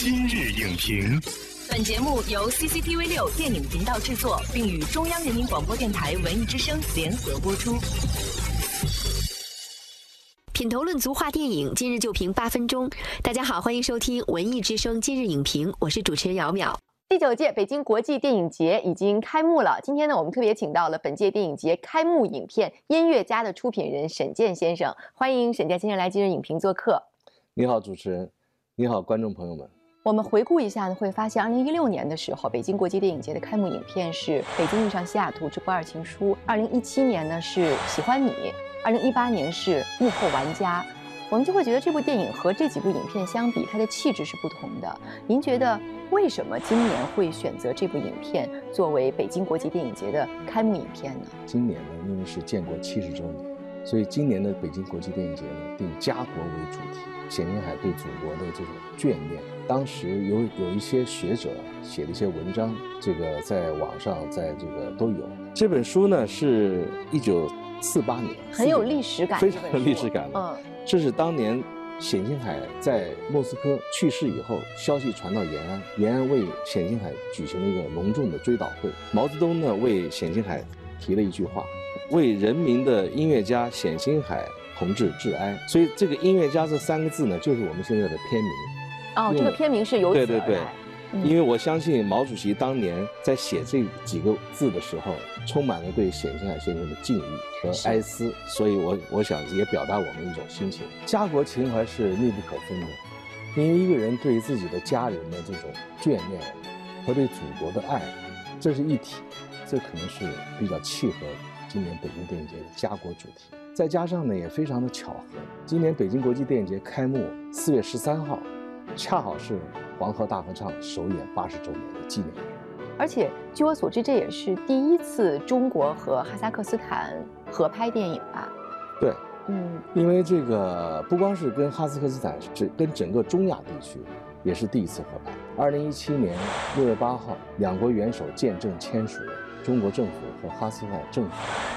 今日影评，本节目由 CCTV 六电影频道制作，并与中央人民广播电台文艺之声联合播出。品头论足话电影，今日就评八分钟。大家好，欢迎收听文艺之声今日影评，我是主持人姚淼。第九届北京国际电影节已经开幕了。今天呢，我们特别请到了本届电影节开幕影片《音乐家》的出品人沈健先生，欢迎沈健先生来今日影评做客。你好，主持人，你好，观众朋友们。我们回顾一下呢，会发现，二零一六年的时候，北京国际电影节的开幕影片是《北京遇上西雅图之不二情书》；二零一七年呢是《喜欢你》；二零一八年是《幕后玩家》。我们就会觉得这部电影和这几部影片相比，它的气质是不同的。您觉得为什么今年会选择这部影片作为北京国际电影节的开幕影片呢？今年呢，因为是建国七十周年，所以今年的北京国际电影节呢，定家国为主题，冼星海对祖国的这种眷恋。当时有有一些学者写了一些文章，这个在网上在这个都有。这本书呢，是一九四八年，很有历史感，非常有历史感。嗯。这是当年冼星海在莫斯科去世以后，消息传到延安，延安为冼星海举行了一个隆重的追悼会。毛泽东呢为冼星海提了一句话：“为人民的音乐家冼星海同志致哀。”所以这个“音乐家”这三个字呢，就是我们现在的片名。哦，这个片名是由对对对。因为我相信毛主席当年在写这几个字的时候，充满了对冼星海先生的敬意和哀思，所以我我想也表达我们一种心情。家国情怀是密不可分的，因为一个人对于自己的家人的这种眷恋和对祖国的爱，这是一体，这可能是比较契合今年北京电影节的家国主题。再加上呢，也非常的巧合，今年北京国际电影节开幕四月十三号。恰好是黄河大合唱首演八十周年的纪念日，而且据我所知，这也是第一次中国和哈萨克斯坦合拍电影吧？对，嗯，因为这个不光是跟哈萨克斯坦，是跟整个中亚地区也是第一次合拍。二零一七年六月八号，两国元首见证签署了中国政府和哈萨克斯坦政府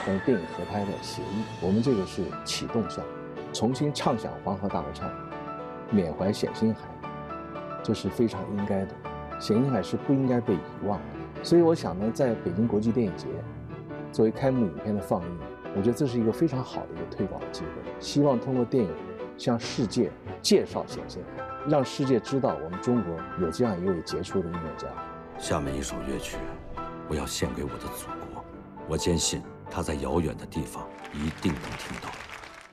关于电影合拍的协议。我们这个是启动项，重新唱响黄河大合唱，缅怀冼星海。这是非常应该的，冼星海是不应该被遗忘的。所以我想呢，在北京国际电影节作为开幕影片的放映，我觉得这是一个非常好的一个推广的机会。希望通过电影向世界介绍冼星海，让世界知道我们中国有这样一位杰出的音乐家。下面一首乐曲，我要献给我的祖国。我坚信他在遥远的地方一定能听到。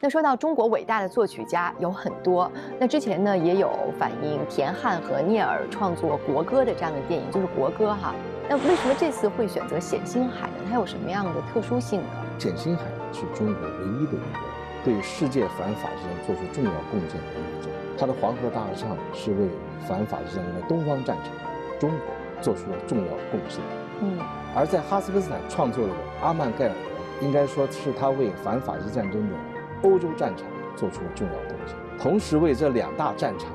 那说到中国伟大的作曲家有很多，那之前呢也有反映田汉和聂耳创作国歌的这样的电影，就是国歌哈。那为什么这次会选择冼星海呢？它有什么样的特殊性呢？冼星海是中国唯一的一个对世界反法西斯做出重要贡献的音乐家。他的《黄河大合唱》是为反法西战争的东方战场中国做出了重要贡献。嗯，而在哈萨克斯坦创作的《阿曼盖尔》，应该说是他为反法西战争的。欧洲战场做出了重要贡献，同时为这两大战场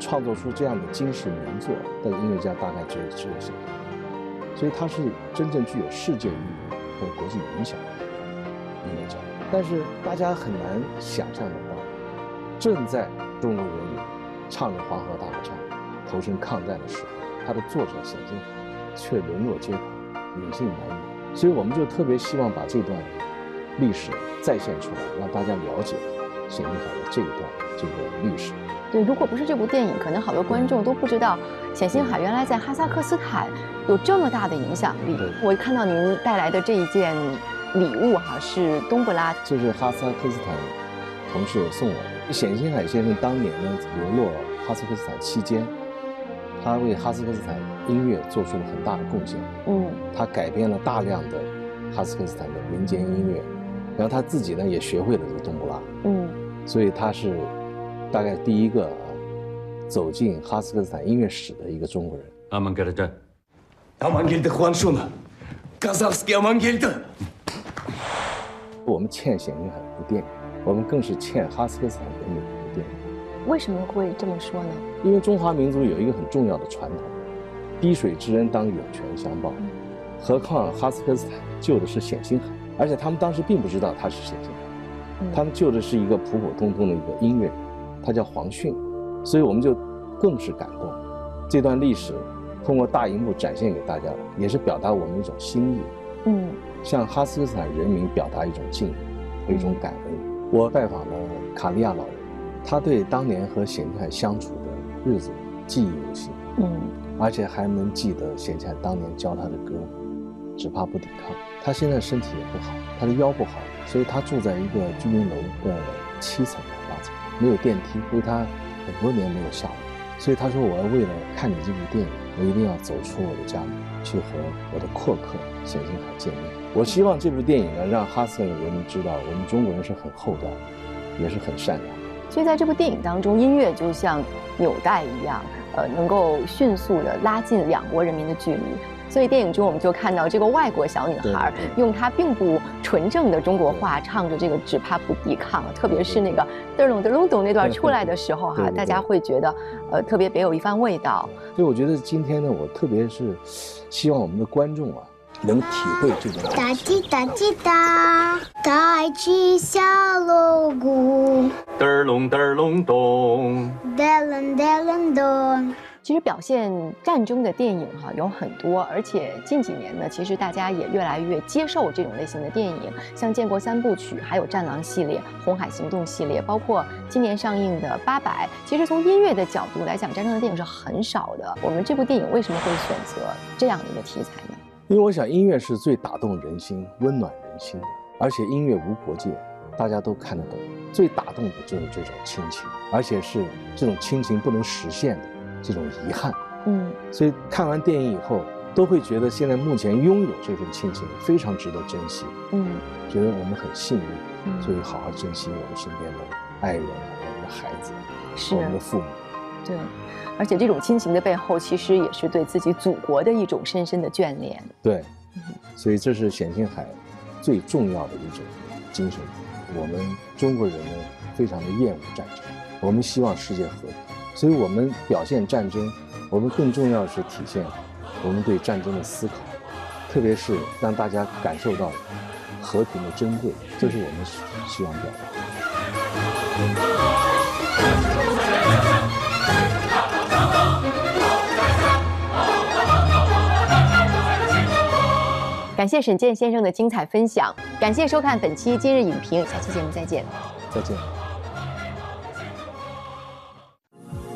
创作出这样的惊世名作的音乐家，大概只有只有谁？所以他是真正具有世界意义和国际影响的音乐家。但是大家很难想象得到，正在中国人民唱着黄河大合唱、投身抗战的时候，他的作者冼星海却沦落街头、隐姓埋名。所以我们就特别希望把这段。历史再现出来，让大家了解冼星海的这一段这个历史。对，如果不是这部电影，可能好多观众都不知道冼星海原来在哈萨克斯坦有这么大的影响力。我看到您带来的这一件礼物哈，是冬不拉，这是哈萨克斯坦同事送我的。冼星海先生当年呢流落哈萨克斯坦期间，他为哈萨克斯坦音乐做出了很大的贡献。嗯，他改编了大量的。哈萨克斯坦的民间音乐，然后他自己呢也学会了这个冬不拉，嗯，所以他是大概第一个啊走进哈萨克斯坦音乐史的一个中国人。阿曼格的，阿曼格的欢叔呢，卡萨斯基阿曼格的。我们欠冼星海一部电影，我们更是欠哈萨克斯坦人民一部电影。为什么会这么说呢？因为中华民族有一个很重要的传统，滴水之恩当涌泉相报。何况哈萨克斯坦救的是冼星海，而且他们当时并不知道他是冼星海，他们救的是一个普普通通的一个音乐人，他叫黄迅，所以我们就更是感动。这段历史通过大荧幕展现给大家，也是表达我们一种心意，嗯向哈萨克斯坦人民表达一种敬意和一种感恩。我拜访了卡利亚老人，他对当年和显庆海相处的日子记忆犹新，嗯而且还能记得显庆海当年教他的歌，只怕不抵抗。他现在身体也不好，他的腰不好，所以他住在一个居民楼的七层八层，没有电梯，因为他很多年没有下楼。所以他说：“我要为了看你这部电影，我一定要走出我的家门，去和我的阔客冼星海见面。”我希望这部电影呢，让哈萨克人民知道，我们中国人是很厚道，也是很善良。所以在这部电影当中，音乐就像纽带一样，呃，能够迅速的拉近两国人民的距离。所以电影中我们就看到这个外国小女孩用她并不纯正的中国话唱着这个“只怕不抵抗”，特别是那个“嘚隆嘚隆咚”那段出来的时候哈，大家会觉得呃特别别有一番味道。所以我觉得今天呢，我特别是希望我们的观众啊，能体会这种哒感情。滴哒滴哒，带起小锣鼓，嘚儿隆嘚儿隆咚。哒楞哒楞咚。其实表现战争的电影哈有很多，而且近几年呢，其实大家也越来越接受这种类型的电影，像建国三部曲，还有战狼系列、红海行动系列，包括今年上映的八佰。其实从音乐的角度来讲，战争的电影是很少的。我们这部电影为什么会选择这样的一个题材呢？因为我想音乐是最打动人心、温暖人心的，而且音乐无国界，大家都看得懂。最打动的就是这种亲情，而且是这种亲情不能实现的这种遗憾。嗯。所以看完电影以后，都会觉得现在目前拥有这份亲情非常值得珍惜，嗯。觉得我们很幸运，嗯。所以好好珍惜我们身边的爱人、我们的孩子、我们的父母。对，而且这种亲情的背后，其实也是对自己祖国的一种深深的眷恋。对，所以这是冼星海最重要的一种精神。我们中国人呢，非常的厌恶战争，我们希望世界和平，所以我们表现战争，我们更重要是体现我们对战争的思考，特别是让大家感受到和平的珍贵，这是我们希望表达的。感谢沈健先生的精彩分享，感谢收看本期今日影评，下期节目再见。再见。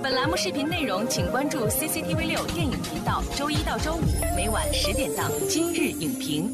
本栏目视频内容，请关注 CCTV 六电影频道，周一到周五每晚十点档《今日影评》。